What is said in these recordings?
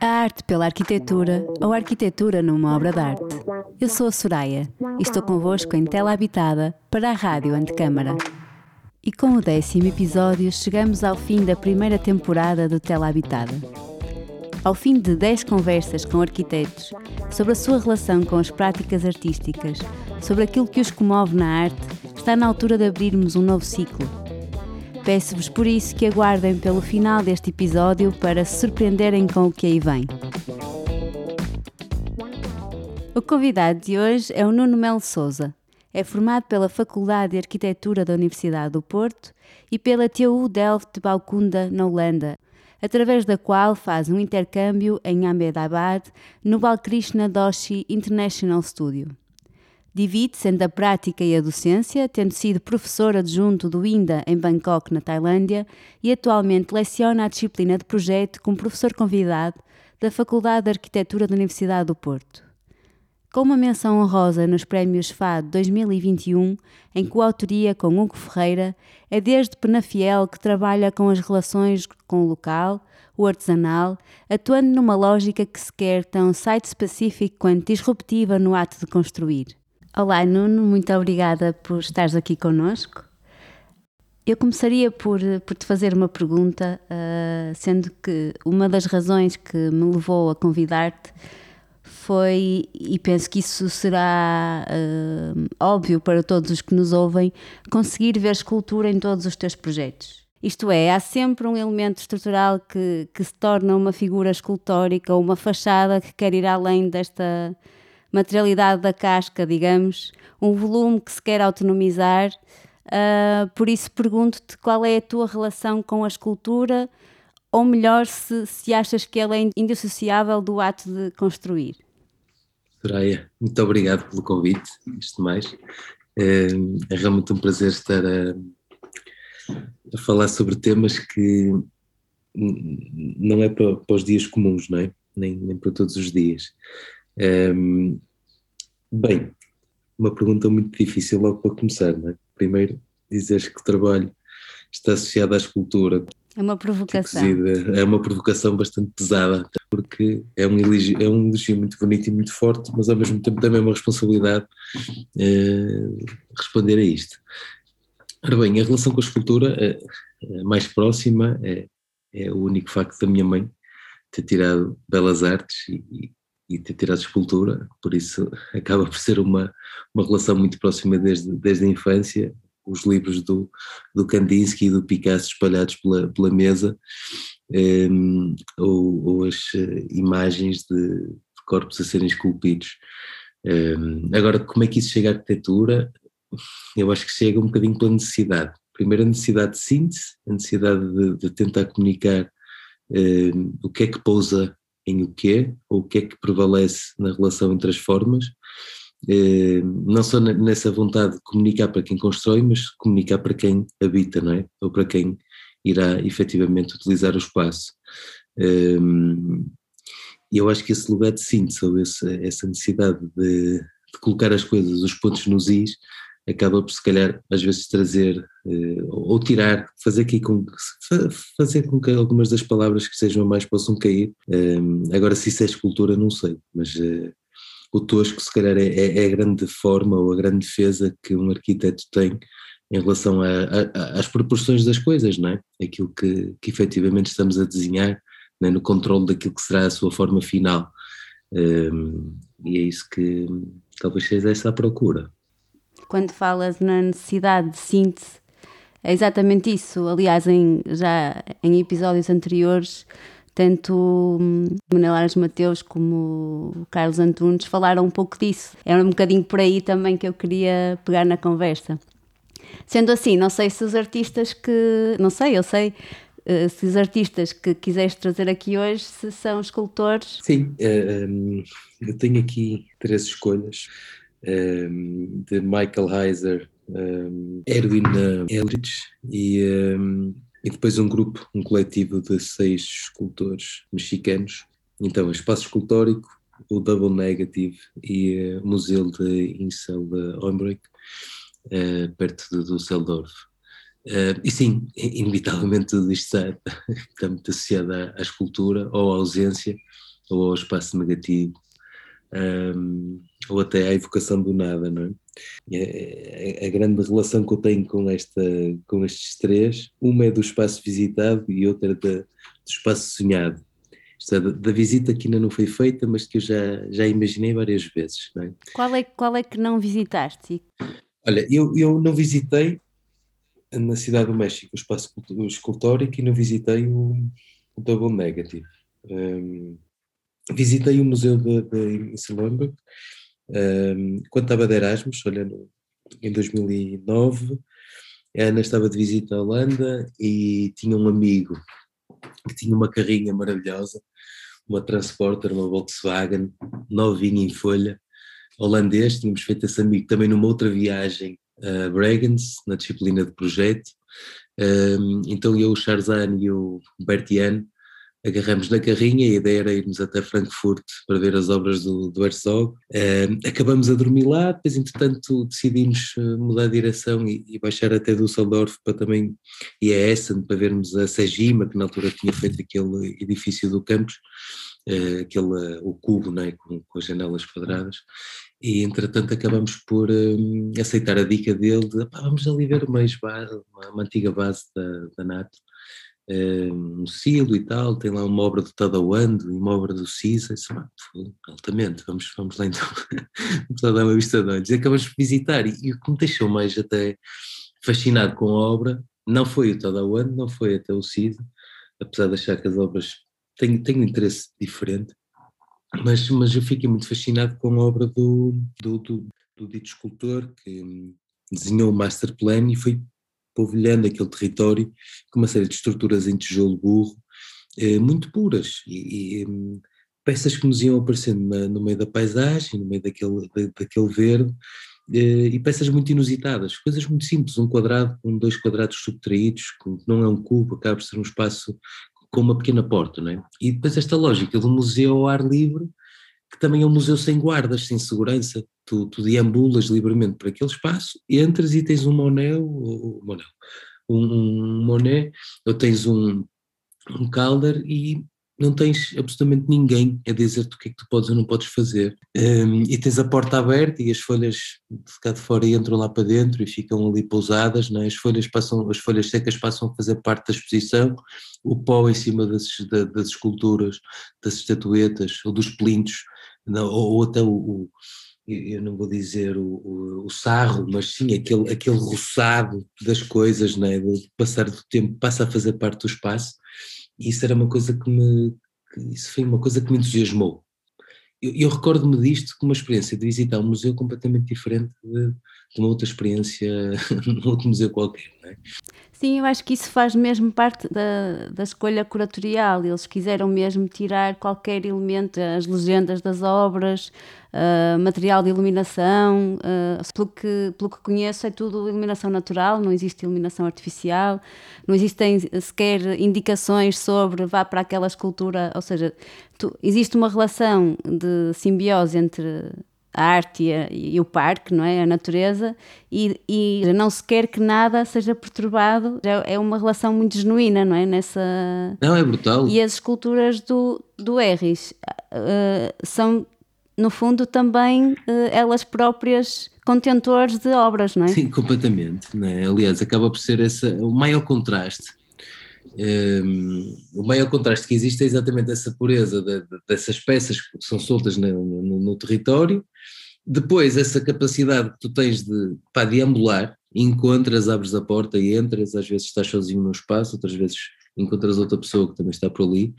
A arte pela arquitetura ou arquitetura numa obra de arte. Eu sou a Soraya e estou convosco em Tela Habitada para a Rádio Antecâmara. E com o décimo episódio chegamos ao fim da primeira temporada do Tela Habitada. Ao fim de 10 conversas com arquitetos sobre a sua relação com as práticas artísticas, sobre aquilo que os comove na arte, está na altura de abrirmos um novo ciclo. Peço-vos por isso que aguardem pelo final deste episódio para se surpreenderem com o que aí vem. O convidado de hoje é o Nuno Melo Souza. É formado pela Faculdade de Arquitetura da Universidade do Porto e pela TU Delft de Balcunda, na Holanda, através da qual faz um intercâmbio em Ahmedabad, no Balkrishna Doshi International Studio. Divide-se entre a prática e a docência, tendo sido professor adjunto do INDA em Bangkok, na Tailândia, e atualmente leciona a disciplina de projeto como professor convidado da Faculdade de Arquitetura da Universidade do Porto. Com uma menção honrosa nos Prémios FAD 2021, em coautoria com Hugo Ferreira, é desde Penafiel que trabalha com as relações com o local, o artesanal, atuando numa lógica que se quer tão site-specific quanto disruptiva no ato de construir. Olá, Nuno, muito obrigada por estares aqui connosco. Eu começaria por, por te fazer uma pergunta, uh, sendo que uma das razões que me levou a convidar-te foi, e penso que isso será uh, óbvio para todos os que nos ouvem, conseguir ver escultura em todos os teus projetos. Isto é, há sempre um elemento estrutural que, que se torna uma figura escultórica ou uma fachada que quer ir além desta materialidade da casca, digamos, um volume que se quer autonomizar. Uh, por isso pergunto-te qual é a tua relação com a escultura, ou melhor, se, se achas que ela é indissociável do ato de construir. Soraya, muito obrigado pelo convite, de mais. É, é realmente um prazer estar a, a, falar sobre temas que não é para, para os dias comuns, não é? Nem, nem para todos os dias. É, bem, uma pergunta muito difícil logo para começar, não é? Primeiro, dizeres que o trabalho está associado à escultura. É uma provocação. É uma provocação bastante pesada, porque é um, elogio, é um elogio muito bonito e muito forte, mas ao mesmo tempo também é uma responsabilidade eh, responder a isto. Ora bem, a relação com a escultura eh, a mais próxima é, é, o único facto da minha mãe ter tirado belas artes e, e ter tirado escultura, por isso acaba por ser uma, uma relação muito próxima desde, desde a infância, os livros do, do Kandinsky e do Picasso espalhados pela, pela mesa, um, ehm, ou, ou, as uh, imagens de, de, corpos a serem esculpidos. Um, ehm, agora, como é que isso chega à arquitetura? Eu acho que chega um bocadinho pela necessidade. Primeiro, a necessidade de síntese, a necessidade de, de tentar comunicar um, ehm, o que é que pousa em o quê, ou o que é que prevalece na relação entre as formas, eh, não só nessa vontade de comunicar para quem constrói, mas comunicar para quem habita, não é? Ou para quem irá efetivamente utilizar o espaço. Ehm, e eu acho que esse lugar de síntese, ou essa necessidade de, de, colocar as coisas, os pontos nos is, acaba por se calhar às vezes trazer eh, ou tirar, fazer, aqui com, fazer com que algumas das palavras que sejam mais possam cair. Ehm, agora se isso é escultura não sei, mas eh, o tosco se calhar é, é, é, a grande forma ou a grande defesa que um arquiteto tem em relação às proporções das coisas, não é? Aquilo que, que efetivamente estamos a desenhar, é? no controle daquilo que será a sua forma final. Um, e é isso que talvez seja essa a procura. Quando falas na necessidade de síntese, é exatamente isso. Aliás, em, já em episódios anteriores tanto Manuel Aras Mateus como Carlos Antunes falaram um pouco disso. É um bocadinho por aí também que eu queria pegar na conversa. Sendo assim, não sei se os artistas que. Não sei, eu sei. Eh, se os artistas que quiseres trazer aqui hoje se são escultores. Sim, eh, ehm, eu tenho aqui três escolhas ehm, de Michael Heiser, ehm, Erwin eh, Eldridge e e depois um grupo, um coletivo de seis escultores mexicanos. Então, Espaço Escultórico, o Double Negative e o Museu de Incel de Hombrek, uh, perto de Düsseldorf. Uh, e sim, inevitavelmente tudo isto está, está muito associado à, à, escultura, ou à ausência, ou ao espaço negativo, um, ou até à evocação do nada, não é? A, a, a, grande relação que eu tenho com, esta, com estes três, uma é do espaço visitado e outra é da, do espaço sonhado. Isto é, da, da, visita que ainda não foi feita, mas que eu já, já imaginei várias vezes. Não é? Qual, é, qual é que não visitaste? Olha, eu, eu não visitei na Cidade do México o espaço escultórico e não visitei o, o Double Negative. Um, visitei o museu de, de Islândia um, quando estava de Erasmus, olhando em 2009, a Ana estava de visita à Holanda e tinha um amigo que tinha uma carrinha maravilhosa, uma Transporter, uma Volkswagen, novinha em folha, holandês, tínhamos feito esse amigo também numa outra viagem a Bragans, na disciplina de projeto, um, então eu, o Charzan e o Bertian agarramos na carrinha, a ideia era irmos até Frankfurt para ver as obras do, do Herzog. Uh, acabamos a dormir lá, depois entretanto decidimos eh, mudar de direção e, e baixar até Düsseldorf para também ir a Essen para vermos a Sejima, que na altura tinha feito aquele edifício do campus, uh, aquele, o cubo né, com, com as janelas quadradas. E entretanto acabamos por um, aceitar a dica dele de vamos ali ver uma, uma, uma antiga base da, da NATO um silo e tal, tem lá uma obra do Tadawando e uma obra do Cisa, isso, altamente, vamos, vamos lá então, vamos lá dar uma vista de olhos. Acabamos de visitar, e, e, o que me deixou mais até fascinado com a obra, não foi o Tadawando, não foi até o Cisa, apesar de achar que as obras têm, têm um interesse diferente, mas, mas eu fiquei muito fascinado com a obra do, do, do, do dito escultor que hum, desenhou o master plan e foi polvilhando aquele território com uma série de estruturas em tijolo burro eh, muito puras e, e, hum, peças que nos iam aparecendo na, no meio da paisagem, no meio daquele, daquele verde eh, e peças muito inusitadas, coisas muito simples, um quadrado com dois quadrados subtraídos, não é um cubo, acaba por ser um espaço com uma pequena porta, não é? E depois esta lógica do museu ao ar livre, que também é um museu sem guardas, sem segurança, tu, tu deambulas livremente por aquele espaço, entras e tens um Monet, ou, Monet um, um Monet, ou tens um, um Calder e não tens absolutamente ninguém a dizer-te o que é que tu podes ou não podes fazer. Um, e tens a porta aberta e as folhas de cá de fora entram lá para dentro e ficam ali pousadas, não é? as, folhas passam, as folhas secas passam a fazer parte da exposição, o pó em cima das, das esculturas, das estatuetas ou dos plintos, não, ou, ou até o, o eu não vou dizer o, o, o, sarro, mas sim aquele, aquele roçado das coisas, né? de passar do tempo, passa a fazer parte do espaço, isso era uma coisa que me, que isso foi uma coisa que me entusiasmou. Eu, eu recordo-me disto como uma experiência de visitar um museu completamente diferente de, de uma outra experiência num outro museu qualquer. É? Sim, eu acho que isso faz mesmo parte da, da escolha curatorial. Eles quiseram mesmo tirar qualquer elemento, as legendas das obras, uh, material de iluminação. Uh, pelo, que, pelo que conheço, é tudo iluminação natural, não existe iluminação artificial, não existem sequer indicações sobre vá para aquela escultura. Ou seja, tu, existe uma relação de simbiose entre a arte e, a, e, o parque, não é? A natureza, e, e, não se quer que nada seja perturbado. É, é uma relação muito genuína, não é? Nessa... Não, é brutal. E as esculturas do, do Erris uh, são, no fundo, também uh, elas próprias contentores de obras, não é? Sim, completamente. Não é? Aliás, acaba por ser essa, o maior contraste um, o maior contraste que existe é exatamente essa pureza de, de, dessas peças que são soltas no, no, no, território, depois essa capacidade que tu tens de pá, deambular, encontras, abres a porta e entras, às vezes estás sozinho no espaço, outras vezes encontras outra pessoa que também está por ali,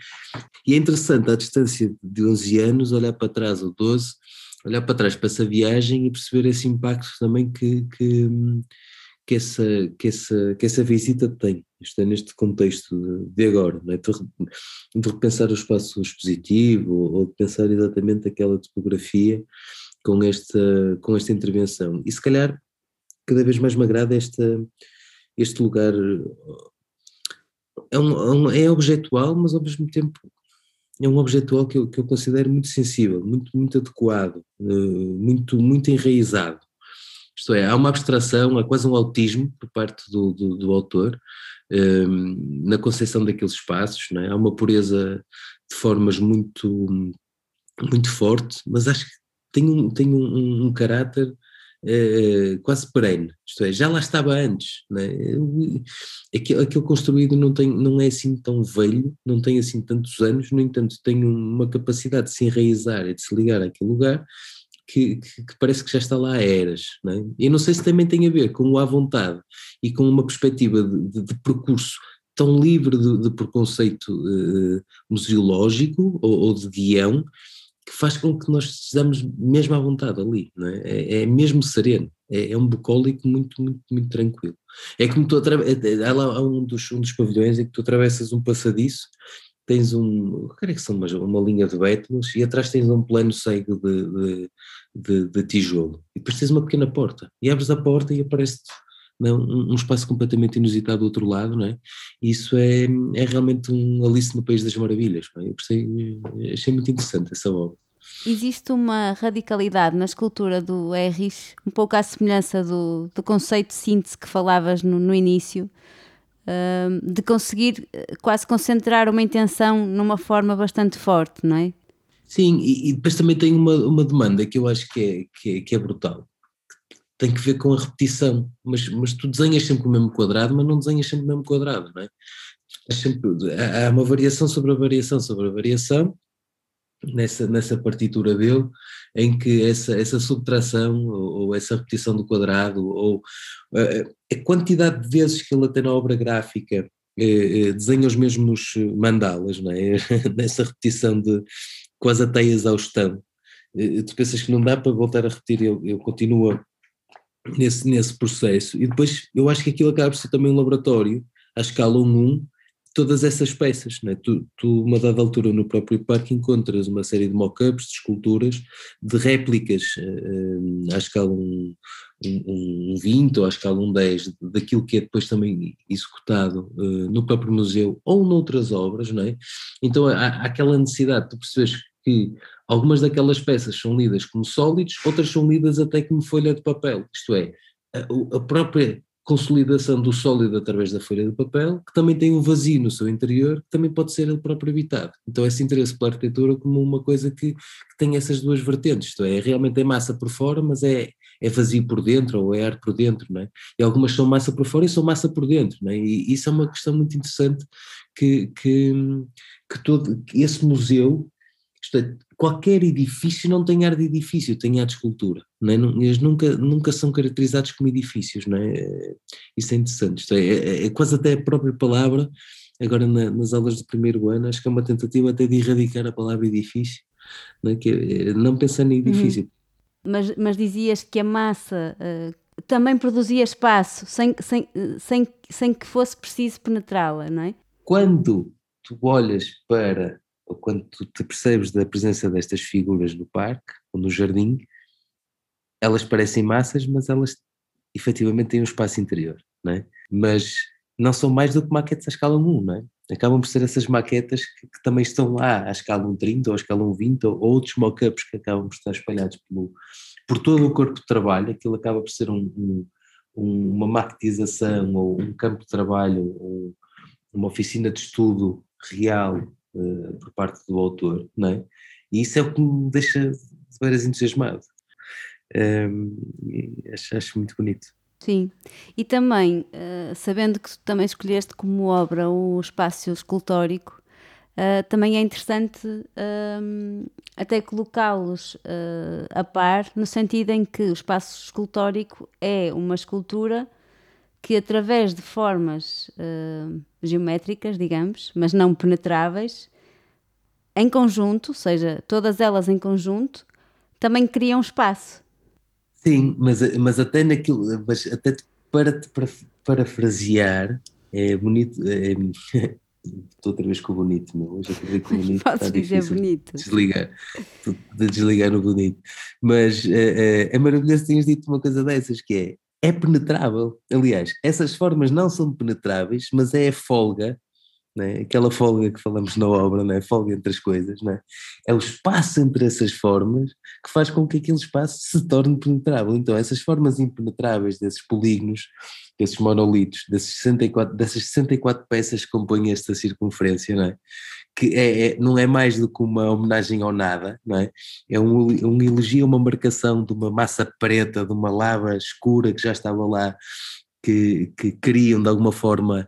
e é interessante à distância de 11 anos olhar para trás, ou 12, olhar para trás para essa viagem e perceber esse impacto também que, que, que, essa, que, essa, que essa visita tem isto é neste contexto de agora, é? de, de repensar o espaço expositivo ou de pensar exatamente aquela topografia com esta, com esta intervenção. E se calhar cada vez mais me agrada esta, este lugar, é, um, é objetual, mas ao mesmo tempo é um objetual que eu, que eu considero muito sensível, muito, muito adequado, eh, muito, muito enraizado Isto é, há uma abstração, há quase um autismo por parte do, do, do autor um, na concepção daqueles espaços, é? há uma pureza de formas muito, muito forte, mas acho que tem um, tem um, um, um caráter é, quase perene, isto é, já lá estava antes, né? aquele, aquele construído não, tem, não é assim tão velho, não tem assim tantos anos, no entanto tem uma capacidade de se enraizar e de se ligar àquele lugar que, que, que parece que já está lá há eras, né? e não sei se também tem a ver com o à vontade e com uma perspectiva de, de, de percurso tão livre de, de preconceito uh, museológico ou, ou de guião, que faz com que nós estejamos mesmo à vontade ali, não é? É, é mesmo sereno, é, é, um bucólico muito, muito, muito tranquilo. É como tu atravessas, é, é lá um dos, um dos pavilhões em que tu atravessas um passadiço, tens um, creio que são uma, uma linha de bétulos e atrás tens um plano cego de, de, de, de tijolo e depois tens uma pequena porta e abres a porta e aparece-te um, um, espaço completamente inusitado do outro lado, não é? Isso é, é realmente um Alice no País das Maravilhas, é? Eu achei muito interessante essa obra. Existe uma radicalidade na escultura do Erris, um pouco à semelhança do, do conceito de síntese que falavas no, no início, uh, de conseguir eh, quase concentrar uma intenção numa forma bastante forte, não é? Sim, e, e depois também tem uma, uma demanda que eu acho que é, que é, que é brutal, tem que ver com a repetição, mas, mas tu desenhas sempre o mesmo quadrado, mas não desenhas sempre o mesmo quadrado, não é? Sempre, há uma variação sobre a variação sobre a variação nessa, nessa partitura dele, em que essa, essa subtração ou, ou essa repetição do quadrado ou a, a, quantidade de vezes que ele até na obra gráfica eh, eh desenha os mesmos mandalas, não é? nessa repetição de quase até exaustão. Eh, tu pensas que não dá para voltar a repetir, ele, ele continua nesse, nesse processo. E depois eu acho que aquilo acaba por ser também um laboratório, à escala 1-1, todas essas peças. Né? Tu, tu, uma dada altura, no próprio parque, encontras uma série de mock-ups, de esculturas, de réplicas uh, à escala 1, um, um 20 ou à escala 1 10, daquilo que é depois também executado uh, no próprio museu ou noutras obras. Não é? Então há, há aquela necessidade, tu percebes que algumas daquelas peças são lidas como sólidos, outras são lidas até como folha de papel, isto é, a, a própria consolidação do sólido através da folha de papel, que também tem um vazio no seu interior, que também pode ser ele próprio habitado. Então esse interesse pela arquitetura como uma coisa que, que tem essas duas vertentes, isto é, realmente é massa por fora, mas é, é vazio por dentro ou é ar por dentro, não é? E algumas são massa por fora e são massa por dentro, não é? E isso é uma questão muito interessante que, que, que todo que esse museu isto é, qualquer edifício não tem ar de edifício, tem ar de escultura. Não é? Eles nunca, nunca são caracterizados como edifícios, não é? Isso é interessante. Isto é, é, é quase até a própria palavra, agora na, nas aulas do primeiro ano, acho que é uma tentativa até de erradicar a palavra edifício, não é? Que é, não pensar em edifício. Uhum. Mas, mas dizias que a massa uh, também produzia espaço, sem, sem, sem, sem que fosse preciso penetrá-la, não é? Quando tu olhas para quando tu te percebes da presença destas figuras no parque ou no jardim, elas parecem massas, mas elas efetivamente têm um espaço interior, não é? Mas não são mais do que maquetes à escala 1, não é? Acabam por ser essas maquetas que, que também estão lá à escala 1.30 ou à escala 1.20 ou, ou outros mockups que acabam por estar espalhados pelo, por todo o corpo de trabalho, aquilo acaba por ser um, um, uma maquetização ou um campo de trabalho, ou uma oficina de estudo real uh, por parte do autor, não é? E isso é o que me deixa de veras entusiasmado. Um, acho, acho muito bonito. Sim, e também, uh, sabendo que tu também escolheste como obra o espaço escultórico, uh, também é interessante uh, até colocá-los a par, no sentido em que o espaço escultórico é uma escultura que, através de formas geométricas, digamos, mas não penetráveis, em conjunto, ou seja, todas elas em conjunto, também criam espaço. Sim, mas, mas até naquilo, mas até para te parafrasear, é bonito, é, estou outra vez com o bonito, meu. hoje acabei com o bonito. Podes dizer bonito. Desligar, de desligar no bonito. Mas é, é, é maravilhoso tinhas dito uma coisa dessas, que é, é penetrável. Aliás, essas formas não são penetráveis, mas é a folga né? aquela folga que falamos na obra, né? folga entre as coisas, né? é o espaço entre essas formas que faz com que aquele espaço se torne penetrável. Então, essas formas impenetráveis desses polígonos, desses monolitos, desses 64, dessas 64 peças que compõem esta circunferência, não é? Que é, é, não é mais do que uma homenagem ao nada, não é? É um, um elogio, uma marcação de uma massa preta, de uma lava escura que já estava lá, que, que queriam de alguma forma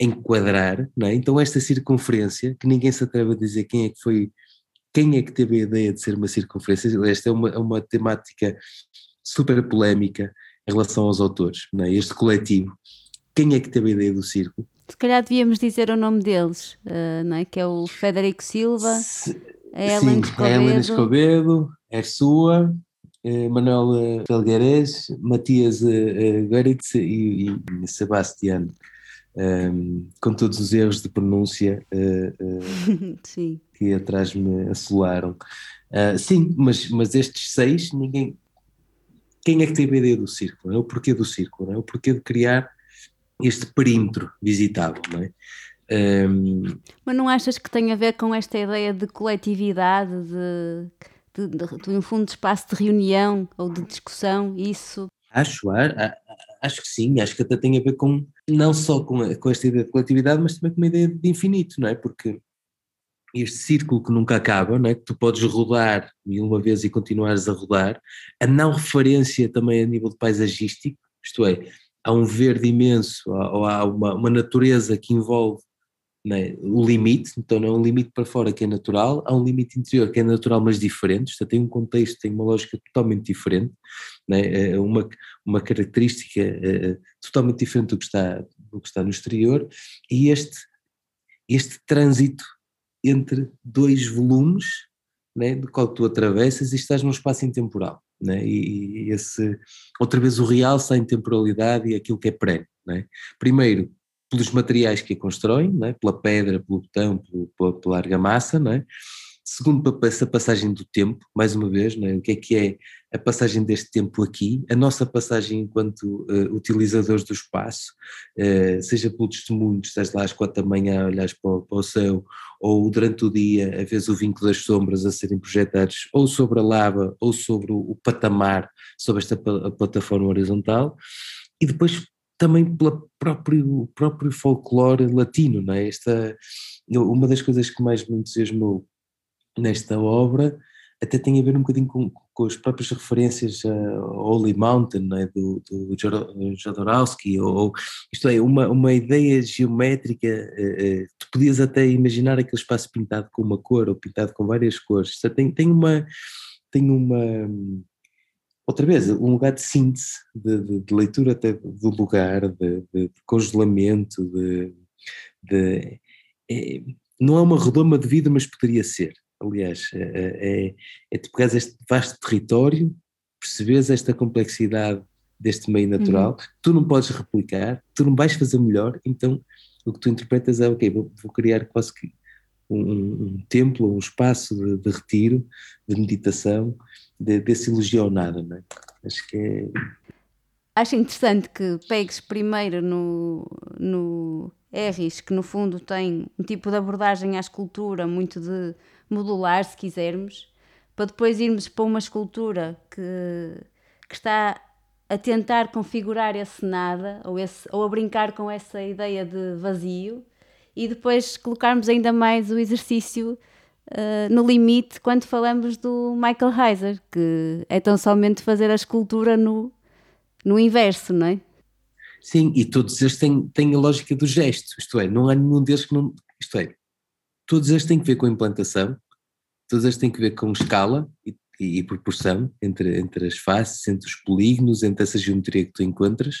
enquadrar, não é? Então esta circunferência, que ninguém se atreve a dizer quem é que foi, quem é que teve a ideia de ser uma circunferência, esta é uma, é uma temática super polémica em relação aos autores, não é? Este coletivo, quem é que teve a ideia do círculo? Se calhar devíamos dizer o nome deles, uh, não é? Que é o Federico Silva, Se, a Ellen Escobedo. A Ellen Escobedo, é sua, eh, Manuel Felgueres, Matias eh, Goritz e, e Sebastián um, com todos os erros de pronúncia uh, uh, que atrás me assolaram. Uh, sim, mas, mas estes seis, ninguém. Quem é que teve a ideia do círculo? É o porquê do círculo, é o porquê de criar este perímetro visitável, não é? Um, mas não achas que tem a ver com esta ideia de coletividade, de, de, de, de um fundo de espaço de reunião ou de discussão? Isso Acho, acho que sim, acho que até tem a ver com, não só com, com esta ideia de coletividade, mas também com uma ideia de infinito, não é? Porque este círculo que nunca acaba, não é? que tu podes rodar mil uma vez e continuares a rodar, a não referência também a nível de paisagístico, isto é, há um verde imenso, ou há uma, uma natureza que envolve é? o limite, então não é um limite para fora que é natural, há um limite interior que é natural mas diferente, isto tem um contexto, tem uma lógica totalmente diferente, é? uma, uma característica é, é, totalmente diferente do que, está, do que está no exterior, e este, este trânsito entre dois volumes, né, do qual tu atravessas e estás num espaço intemporal, né, e, esse, outra vez o real sai em temporalidade e aquilo que é pré, né, primeiro pelos materiais que a constroem, é? pela pedra, pelo botão, pela, pela argamassa, não Segundo, essa passagem do tempo, mais uma vez, é? o que é que é a passagem deste tempo aqui, a nossa passagem enquanto uh, utilizadores do espaço, uh, seja pelo testemunho, estás lá às quatro da manhã a para, para, o céu, ou durante o dia a vez o vínculo das sombras a serem projetados ou sobre a lava ou sobre o, o patamar, sobre esta plataforma horizontal, e depois também pelo próprio, próprio folclore latino, não é? Esta, uma das coisas que mais me entusiasmou nesta obra até tem a ver um bocadinho com, com as próprias referências a Holy Mountain é? do, do Jodorowsky, ou, isto é, uma, uma ideia geométrica, eh, eh, tu podias até imaginar aquele espaço pintado com uma cor ou pintado com várias cores, tem, tem uma, tem uma outra vez, um lugar de síntese, de, de, de leitura até do lugar, de, de congelamento, de, é, não é uma redoma de vida, mas poderia ser. Aliás, é, é, é, é tu pegares este vasto território, percebes esta complexidade deste meio natural, uhum. tu não podes replicar, tu não vais fazer melhor, então o que tu interpretas é, ok, vou, vou criar quase que um, um, templo, um espaço de, de retiro, de meditação, de, desse elogio ao nada, não é? Acho que é. Acho interessante que pegues primeiro no, no Erris, que no fundo tem um tipo de abordagem à escultura muito de modular, se quisermos, para depois irmos para uma escultura que, que está a tentar configurar esse nada, ou, esse, ou a brincar com essa ideia de vazio, e depois colocarmos ainda mais o exercício uh, no limite quando falamos do Michael Heiser, que é tão somente fazer a escultura no, no inverso, não é? Sim, e todos eles têm, têm a lógica do gesto, isto é, não há nenhum deles que não. Isto é, todos eles têm que ver com implantação, todos eles têm que ver com escala e, e, e proporção entre, entre as faces, entre os polígonos, entre essa geometria que tu encontras,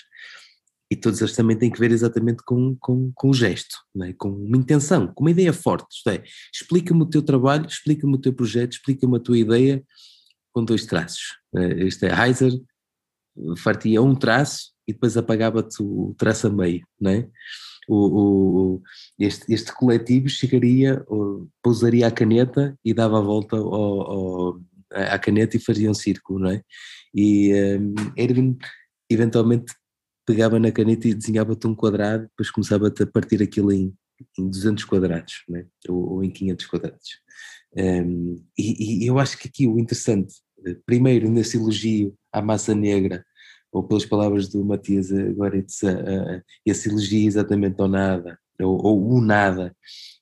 e todos eles também têm que ver exatamente com, com, com o gesto, é? com uma intenção, com uma ideia forte, isto é, explica-me o teu trabalho, explica-me o teu projeto, explica-me a tua ideia com dois traços. É? Este é Heiser, fartia um traço e depois apagava-te o traço a meio, não é? O, o, este, este coletivo chegaria, pousaria a caneta e dava a volta ao, ao, à caneta e fazia um círculo, não é? E um, Erwin eventualmente pegava na caneta e desenhava-te um quadrado, depois começava-te a partir aquilo em, em 200 quadrados, né? ou, ou em 500 quadrados. Um, e, e, eu acho que aqui o interessante, eh, primeiro nesse elogio à massa negra, ou pelas palavras do Matias Guaretz, esse elogio exatamente ao nada, ou, ou o nada,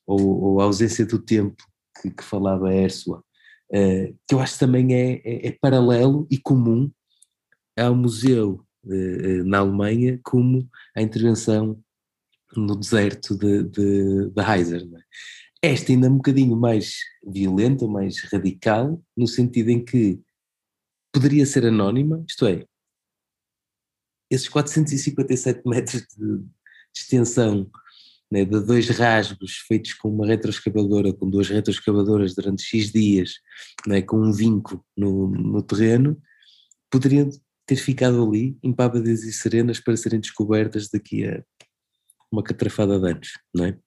ou, ou, a ausência do tempo que, que falava a Ersua, uh, que eu acho também é, é, é paralelo e comum ao museu na Alemanha como a intervenção no deserto de, de, de Heiser. É? Esta ainda é um bocadinho mais violenta, mais radical, no sentido em que poderia ser anónima, isto é, esses 457 metros de, extensão né, de dois rasgos feitos com uma retroescavadora, com duas retroescavadoras durante X dias, né, com um vinco no, no terreno, poderiam ter ficado ali, impávidas e serenas, para serem descobertas daqui a uma catrafada de anos, não é?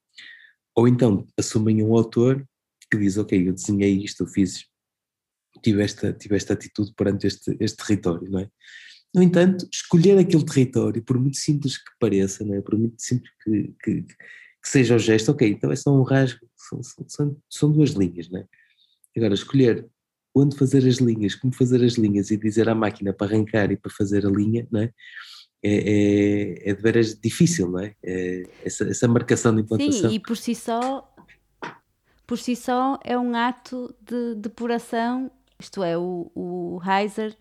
Ou então assumem um autor que diz, ok, eu desenhei isto, eu fiz, tive esta, tive esta atitude perante este, este território, não é? No entanto, escolher aquele território, por muito simples que pareça, não é? por muito simples que, que, que seja o gesto, ok, então é só um rasgo, são, são, são duas linhas, não é? Agora, escolher onde fazer as linhas, como fazer as linhas e dizer à máquina para arrancar e para fazer a linha, não é? é, é, é de veras difícil, não é? é essa, essa, marcação de implantação. Sim, e por si só, por si só é um ato de depuração, isto é, o, o Heiser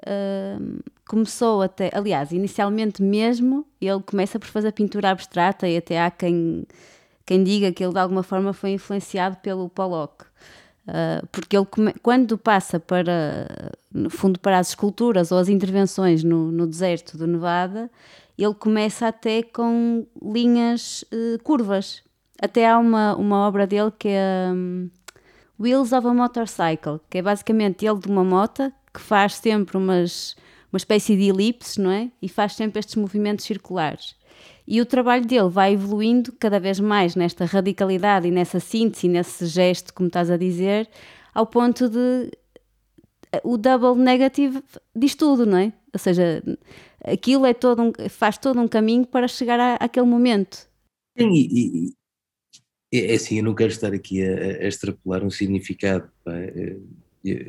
uh, começou até, aliás, inicialmente mesmo, ele começa por fazer pintura abstrata e até há quem, quem diga que ele de alguma forma foi influenciado pelo Pollock. Uh, porque ele quando passa para no fundo para as esculturas ou as intervenções no, no deserto do Nevada ele começa até com linhas uh, curvas até há uma, uma obra dele que é um, Wheels of a Motorcycle que é basicamente ele de uma moto que faz sempre umas uma espécie de elipses não é e faz sempre estes movimentos circulares e o trabalho dele vai evoluindo cada vez mais nesta radicalidade e nessa síntese, nesse gesto, como estás a dizer, ao ponto de eh, o double negative diz tudo, não é? Ou seja, aquilo é todo um, faz todo um caminho para chegar a, àquele momento. Sim, e, e, é assim, eu não quero estar aqui a, a extrapolar um significado. É?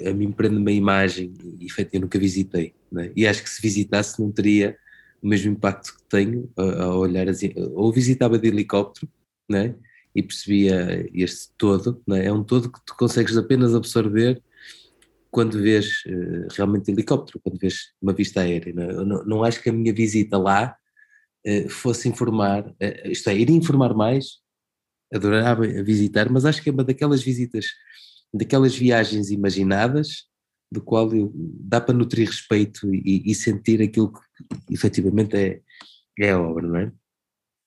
A mim prende uma imagem, e eu nunca visitei, é? e acho que se visitasse não teria o mesmo impacto que tenho a, olhar assim, ou visitava de helicóptero, né? E percebia este todo, né? é um todo que tu consegues apenas absorver quando vês uh, realmente helicóptero, quando vês uma vista aérea. Né? Não, não, acho que a minha visita lá uh, fosse informar, uh, isto é, ir informar mais, adorava visitar, mas acho que é uma daquelas visitas, daquelas viagens imaginadas, do qual eu, dá para nutrir respeito e, e, sentir aquilo que efetivamente é, é a obra, não é?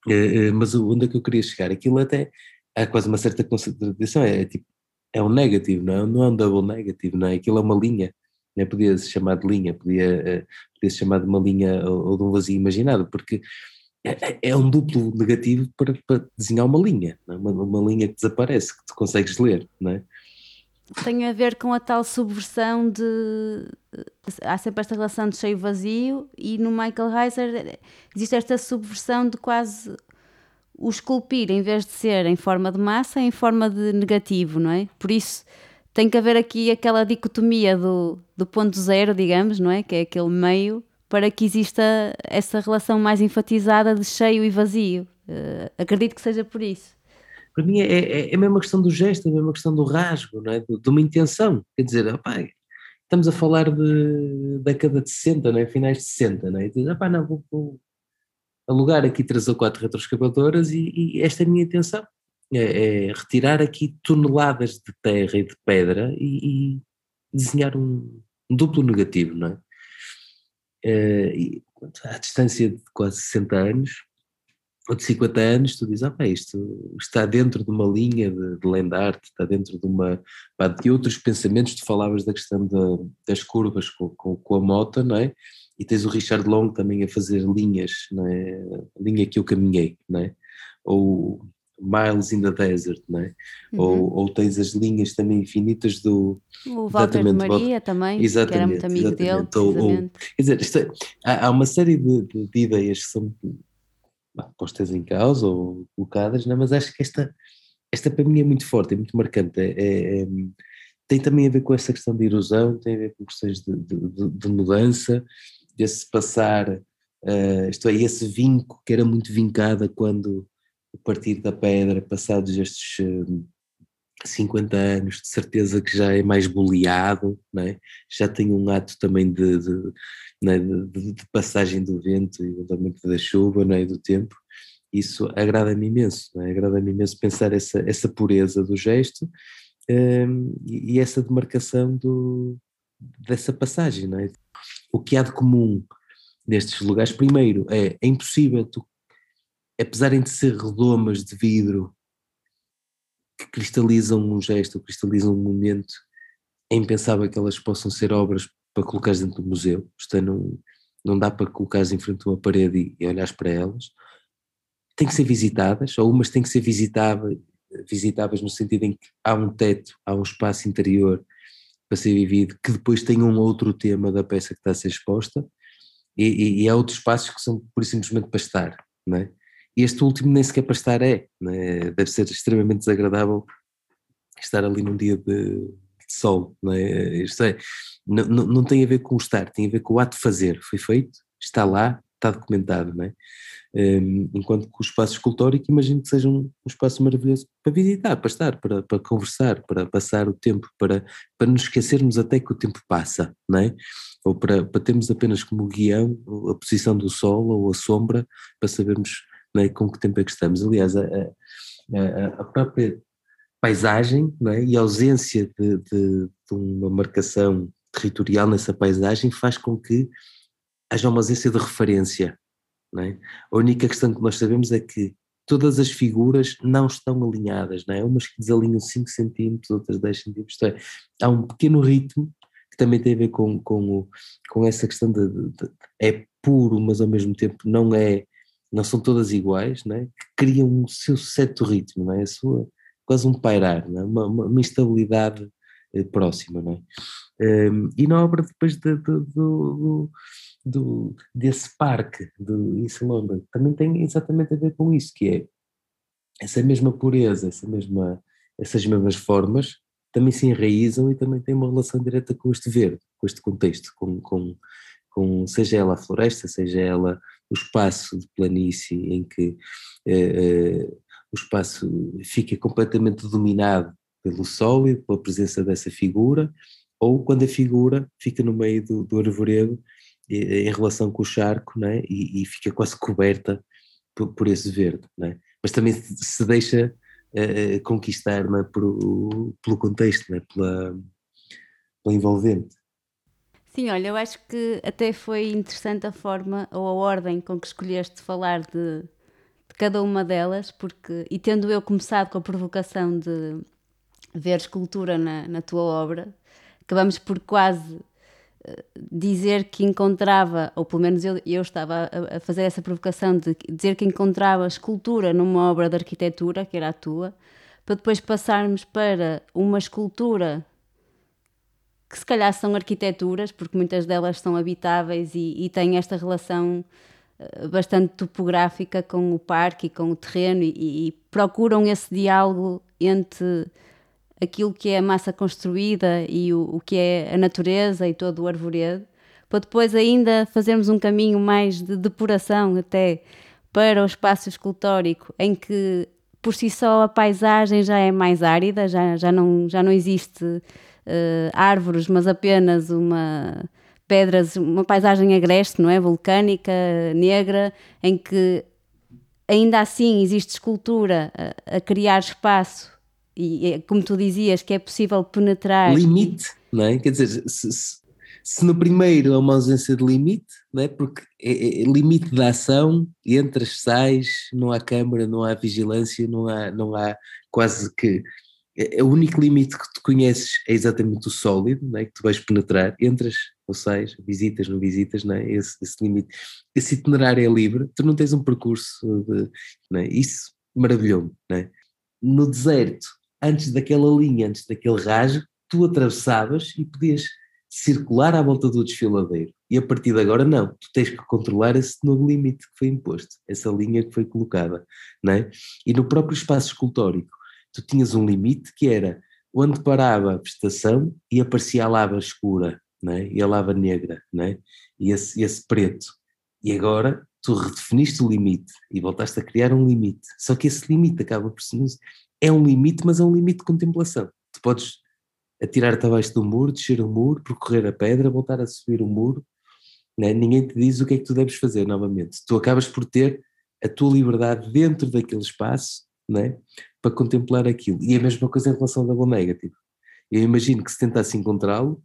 é? Mas onde é que eu queria chegar? Aquilo até há quase uma certa contradição, é, é tipo, é um negativo, não é? Não é um double negativo, não é? Aquilo é uma linha, não é? podia se chamar de linha, podia, eh, podia se chamar de uma linha ou, de um vazio imaginado, porque é, é um duplo negativo para, para desenhar uma linha, é? uma, uma linha que desaparece, que tu consegues ler, não é? Tem a ver com a tal subversão de. Há sempre esta relação de cheio vazio, e no Michael Heiser existe esta subversão de quase o esculpir, em vez de ser em forma de massa, em forma de negativo, não é? Por isso tem que haver aqui aquela dicotomia do, do ponto zero, digamos, não é? Que é aquele meio, para que exista essa relação mais enfatizada de cheio e vazio. Uh, acredito que seja por isso para mim é, é, é, a mesma questão do gesto, é a mesma questão do rasgo, não é? de, de uma intenção. Quer dizer, opa, estamos a falar de década de 60, não é? finais de 60, não é? E diz, não, vou, vou, alugar aqui três ou quatro retroescavadoras e, e esta é a minha intenção. É, é, retirar aqui toneladas de terra e de pedra e, e desenhar um, um, duplo negativo, não é? é e, à distância de quase 60 anos, ou de 50 anos, tu dizes, ah, pá, isto está dentro de uma linha de, de land art, está dentro de uma, pá, de outros pensamentos, tu falavas da questão das curvas com, com, com, a moto, não é? E tens o Richard Long também a fazer linhas, não é? A linha que eu caminhei, não é? Ou Miles in the Desert, não é? Uhum. Ou, ou tens as linhas também infinitas do... O Walter de Maria também, exatamente, que era muito amigo dele, ou, ou, Quer dizer, é, há, há, uma série de, de, de ideias que são postas em causa ou colocadas, não, é? mas acho que esta, esta para mim é muito forte, é muito marcante. É, é, é, tem também a ver com essa questão de erosão, tem a ver com questões de, de, de mudança, desse passar, uh, isto é, esse vinco que era muito vincada quando o Partido da Pedra, passados estes uh, 50 anos, de certeza que já é mais boleado, é? já tem um ato também de, de, é? de, de passagem do vento e eventualmente da chuva é? e do tempo. Isso agrada-me imenso, é? agrada-me imenso pensar essa, essa pureza do gesto um, e, essa demarcação do, dessa passagem. É? O que há de comum nestes lugares, primeiro, é, é impossível tu, apesar de ser redomas de vidro que cristalizam um gesto, cristalizam um momento, é impensável que elas possam ser obras para colocar dentro do museu. Isto é, não, não dá para colocar em frente a uma parede e, e olhares para elas. Tem que ser visitadas, ou umas têm que ser visitáveis, visitáveis no sentido em que há um teto, há um espaço interior para ser vivido, que depois tem um outro tema da peça que está a ser exposta, e, e, e há outros espaços que são por simplesmente para estar, não é? Este último nem sequer para estar é, é, deve ser extremamente desagradável estar ali num dia de, de sol, não é? Isto é, não, não, tem a ver com o estar, tem a ver com o ato de fazer, foi feito, está lá, está documentado, é? Um, enquanto que o espaço escultórico imagino que seja um, um, espaço maravilhoso para visitar, para estar, para, para conversar, para passar o tempo, para, para nos esquecermos até que o tempo passa, não é? Ou para, para termos apenas como guião a posição do sol ou a sombra, para sabermos é? com que tempo é que estamos. Aliás, a, a, a própria paisagem é? e a ausência de, de, de, uma marcação territorial nessa paisagem faz com que haja uma ausência de referência. É? A única questão que nós sabemos é que todas as figuras não estão alinhadas, não é? umas que desalinham 5 centímetros, outras 10 centímetros, é, há um pequeno ritmo que também tem a ver com, com, o, com essa questão de, de, é puro, mas ao mesmo tempo não é não são todas iguais, né? que criam o seu certo ritmo, não é? a sua, quase um pairar, é? uma, uma, instabilidade eh, próxima. Não é? Um, e na obra depois de, de, do, do, desse parque de East também tem exatamente a ver com isso, que é essa mesma pureza, essa mesma, essas mesmas formas também se enraizam e também têm uma relação direta com este verde, com este contexto, com, com, com seja ela a floresta, seja ela o espaço de planície em que eh, eh, o espaço fica completamente dominado pelo sólido, pela presença dessa figura, ou quando a figura fica no meio do, do arvoredo eh, em relação com o charco né, e, e fica quase coberta por, por esse verde. Né? Mas também se deixa conquistar né, por, pelo contexto, né, pela, pela envolvente. Sim, olha, eu acho que até foi interessante a forma ou a ordem com que escolheste falar de, de cada uma delas, porque, e tendo eu começado com a provocação de ver escultura na, na tua obra, acabamos por quase eh, dizer que encontrava, ou pelo menos eu, eu estava a, a, fazer essa provocação de dizer que encontrava escultura numa obra de arquitetura, que era a tua, para depois passarmos para uma escultura que se calhar são arquiteturas, porque muitas delas são habitáveis e, e têm esta relação uh, bastante topográfica com o parque e com o terreno e, e, procuram esse diálogo entre aquilo que é a massa construída e o, o que é a natureza e todo o arvoredo, para depois ainda fazermos um caminho mais de depuração até para o espaço escultórico, em que por si só a paisagem já é mais árida, já, já, não, já não existe uh, árvores, mas apenas uma pedras, uma paisagem agreste, não é? Vulcânica, negra, em que ainda assim existe escultura a, a criar espaço e, como tu dizias, que é possível penetrar. Limite, não é? Quer dizer, se, se, se no primeiro há uma ausência de limite, não é? Porque é, é, é limite da ação, entras, sais, não há câmara, não há vigilância, não há, não há quase que é, é, o único limite que tu conheces é exatamente o sólido, não é? que tu vais penetrar, entras ou sais, visitas, não visitas, não é? esse, esse limite. Esse itinerário é livre, tu não tens um percurso, de, não é? isso maravilhou-me. É? No deserto, antes daquela linha, antes daquele rasgo, tu atravessavas e podias circular à volta do desfiladeiro. E a partir de agora, não, tu tens que controlar esse novo limite que foi imposto, essa linha que foi colocada, não é? E no próprio espaço escultórico, tu tinhas um limite que era onde parava a vegetação e aparecia a lava escura, não é? E a lava negra, não é? E esse, esse preto. E agora tu redefiniste o limite e voltaste a criar um limite. Só que esse limite acaba por ser. É um limite, mas é um limite de contemplação. Tu podes atirar-te abaixo do muro, descer o muro, percorrer a pedra, voltar a subir o muro. Né? Ninguém te diz o que é que tu deves fazer novamente. Tu acabas por ter a tua liberdade dentro daquele espaço né? Para contemplar aquilo. E a mesma coisa em relação ao double negative. Eu imagino que se tentasse encontrá-lo,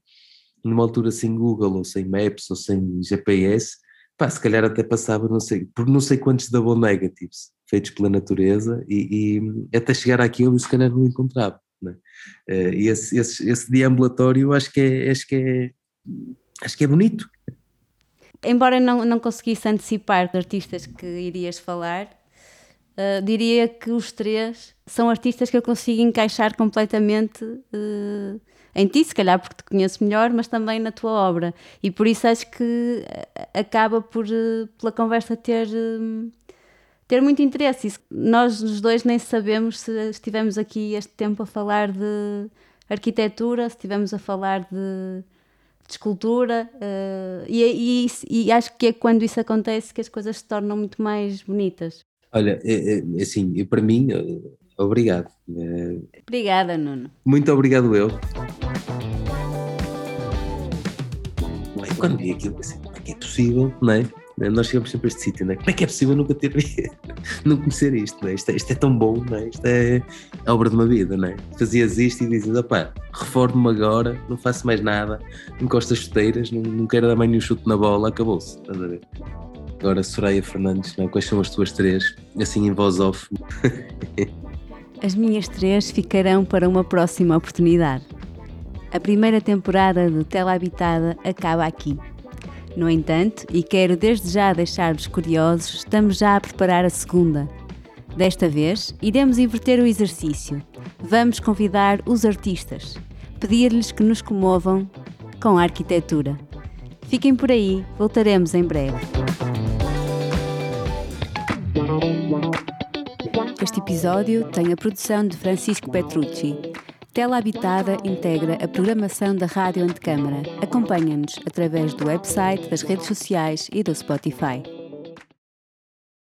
numa altura sem Google ou sem Maps ou sem GPS, pá, se calhar até passava, não sei, por não sei quantos double negatives feitos pela natureza e, e até chegar àquilo e se calhar não encontrava. Né? E esse, esse, esse deambulatório acho que é, acho que é, acho que é bonito. Embora não, não conseguisse antecipar os artistas que irias falar, uh, diria que os três são artistas que eu consigo encaixar completamente uh, em ti, se calhar porque te conheço melhor, mas também na tua obra. E por isso acho que acaba por, uh, pela conversa ter ter muito interesse. Nós os dois nem sabemos se estivemos aqui este tempo a falar de arquitetura, se estivemos a falar de, de escultura, uh, e, e, e, acho que é quando isso acontece que as coisas se tornam muito mais bonitas. Olha, é, é, assim, para mim, obrigado. Obrigada, Nuno. Muito obrigado eu. Quando vi aquilo, assim, como é que é possível, não é? Né? Nós chegamos sempre a este sítio, né? como é que é possível nunca ter não conhecer isto, né? isto, é, isto é tão bom, né? isto é a obra de uma vida, né? fazias isto e dizias, opá, reformo-me agora, não faço mais nada, encosto as chuteiras, não, não quero dar mais nenhum chute na bola, acabou-se, estás a ver? Agora, Soraya Fernandes, né? quais são as tuas três, assim em voz off? As minhas três ficarão para uma próxima oportunidade. A primeira temporada do Tela Habitada acaba aqui. No entanto, e quero desde já deixar-vos curiosos, estamos já a preparar a segunda. Desta vez, iremos inverter o exercício. Vamos convidar os artistas, pedir-lhes que nos comovam com a arquitetura. Fiquem por aí, voltaremos em breve. Este episódio tem a produção de Francisco Petrucci Tela Habitada integra a programação da Rádio Antecâmara. Acompanha-nos através do website, das redes sociais e do Spotify.